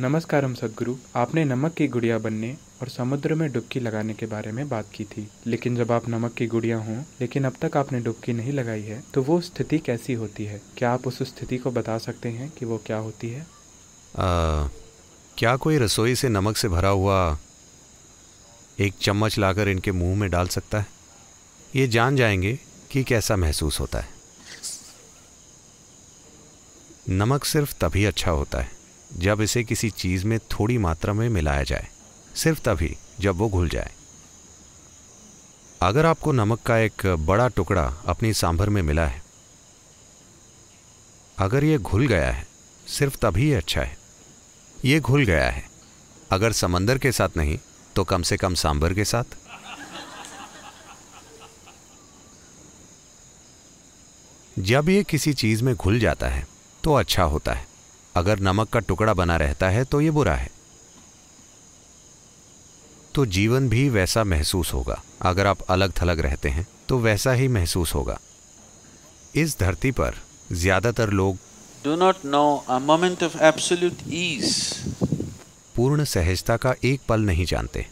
नमस्कारम सदगुरु। आपने नमक की गुड़िया बनने और समुद्र में डुबकी लगाने के बारे में बात की थी। लेकिन जब आप नमक की गुड़िया हों लेकिन अब तक आपने डुबकी नहीं लगाई है तो वो स्थिति कैसी होती है? क्या आप उस स्थिति को बता सकते हैं कि वो क्या होती है? आ, क्या कोई रसोई से नमक से भरा हुआ एक चम्मच लाकर इनके मुँह में डाल सकता है? ये जान जाएँगे कि कैसा महसूस होता है। नमक सिर्फ़ तभी अच्छा होता है जब इसे किसी चीज़ में थोड़ी मात्रा में मिलाया जाए, सिर्फ़ तभी जब वो घुल जाए। अगर आपको नमक का एक बड़ा टुकड़ा अपनी सांभर में मिला है, अगर ये घुल गया है, सिर्फ़ तभी अच्छा है। ये घुल गया है, अगर समंदर के साथ नहीं तो कम से कम सांभर के साथ। जब ये किसी चीज़ में घुल जाता है तो अच्छा होता है। अगर नमक का टुकड़ा बना रहता है तो ये बुरा है। तो जीवन भी वैसा महसूस होगा। अगर आप अलग थलग रहते हैं तो वैसा ही महसूस होगा। इस धरती पर ज़्यादातर लोग do not know a moment of absolute ease. पूर्ण सहजता का एक पल नहीं जानते।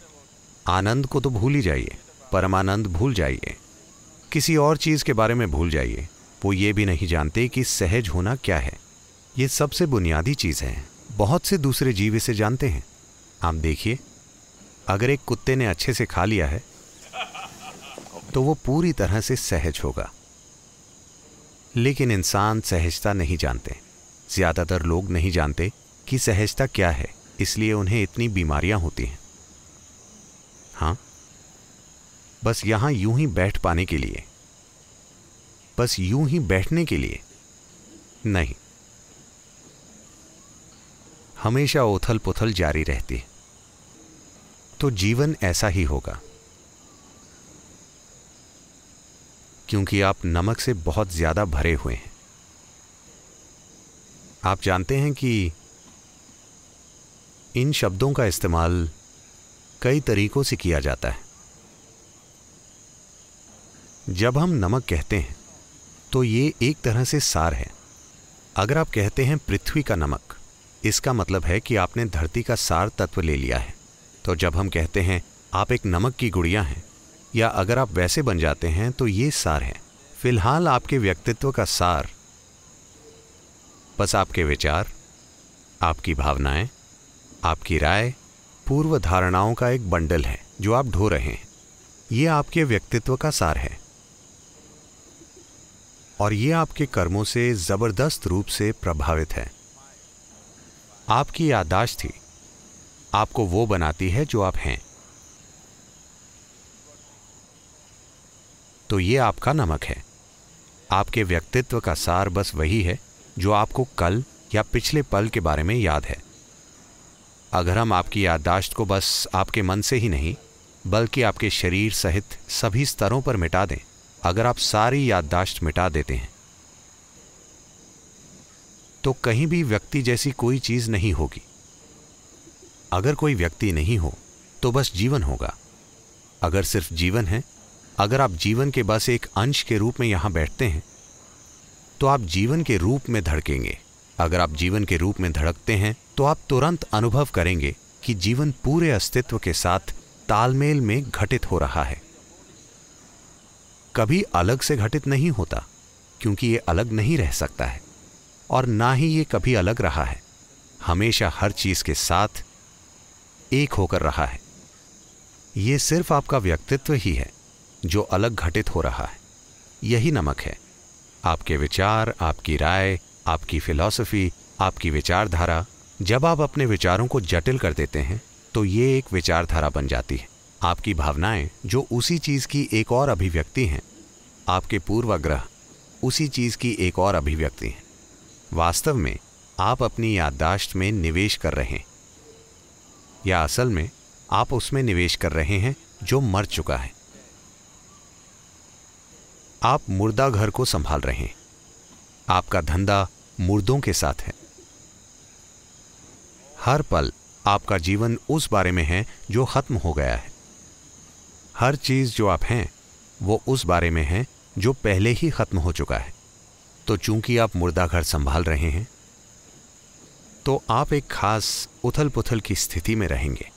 आनंद को तो भूल ही जाइए। परमानंद भूल जाइए। किसी और चीज़ के बारे में भूल जाइए। वो ये भी नहीं जानते कि सहज होना क्या है। ये सबसे बुनियादी चीज़ है। बहुत से दूसरे जीव इसे जानते हैं। आप देखिए, अगर एक कुत्ते ने अच्छे से खा लिया है तो वो पूरी तरह से सहज होगा। लेकिन इंसान सहजता नहीं जानते। ज़्यादातर लोग नहीं जानते कि सहजता क्या है, इसलिए उन्हें इतनी बीमारियाँ होती हैं। हाँ? बस यहाँ यूँ ही बैठ पाने के लिए। बस यूँ ही बैठने के लिए। नहीं। हमेशा उथल पुथल जारी रहती है। तो जीवन ऐसा ही होगा। क्योंकि आप नमक से बहुत ज़्यादा भरे हुए हैं। आप जानते हैं कि इन शब्दों का इस्तेमाल कई तरीकों से किया जाता है। जब हम नमक कहते हैं तो ये एक तरह से सार है। अगर आप कहते हैं पृथ्वी का नमक इसका मतलब है कि आपने धरती का सार तत्व ले लिया है। तो जब हम कहते हैं, आप एक नमक की गुड़िया हैं, या अगर आप वैसे बन जाते हैं तो ये सार है। फ़िलहाल आपके व्यक्तित्व का सार। बस आपके विचार, आपकी भावनाएँ, आपकी राय पूर्व धारणाओं का एक बंडल है, जो आप ढो रहे हैं। ये आपके व्यक्तित्व का सार है। और ये आपके कर्मों से ज़बरदस्त रूप से प्रभावित है। आपकी याददाश्त थी। आपको वो बनाती है जो आप हैं। तो ये आपका नमक है। आपके व्यक्तित्व का सार बस वही है, जो आपको कल या पिछले पल के बारे में याद है। अगर हम आपकी याददाश्त को बस आपके मन से ही नहीं, बल्कि आपके शरीर सहित सभी स्तरों पर मिटा दें, अगर आप सारी याददाश्त मिटा देते हैं तो कहीं भी व्यक्ति जैसी कोई चीज़ नहीं होगी। अगर कोई व्यक्ति नहीं हो तो बस जीवन होगा। अगर सिर्फ़ जीवन है, अगर आप जीवन के बस एक अंश के रूप में यहाँ बैठते हैं तो आप जीवन के रूप में धड़केंगे। अगर आप जीवन के रूप में धड़कते हैं तो आप तुरंत अनुभव करेंगे कि जीवन पूरे अस्तित्व के साथ तालमेल में घटित हो रहा है। कभी अलग से घटित नहीं होता, क्योंकि ये अलग नहीं रह सकता है। और ना ही ये कभी अलग रहा है। हमेशा हर चीज़ के साथ एक होकर रहा है। ये सिर्फ़ आपका व्यक्तित्व ही है, जो अलग घटित हो रहा है। यही नमक है। आपके विचार, आपकी राय, आपकी फिलॉसफी, आपकी विचारधारा, जब आप अपने विचारों को जटिल कर देते हैं तो ये एक विचारधारा बन जाती है। आपकी भावनाएँ, जो उसी चीज़ की एक और अभिव्यक्ति हैं, आपके पूर्वाग्रह, उसी चीज़ की एक और अभिव्यक्ति हैं। वास्तव में आप अपनी याददाश्त में निवेश कर रहे हैं। या असल में आप उसमें निवेश कर रहे हैं जो मर चुका है। आप मुर्दा घर को संभाल रहे हैं। आपका धंधा मुर्दों के साथ है। हर पल आपका जीवन उस बारे में है जो खत्म हो गया है। हर चीज़ जो आप हैं, वो उस बारे में है जो पहले ही खत्म हो चुका है। तो चूँकि आप मुर्दा घर संभाल रहे हैं तो आप एक खास उथल पुथल की स्थिति में रहेंगे।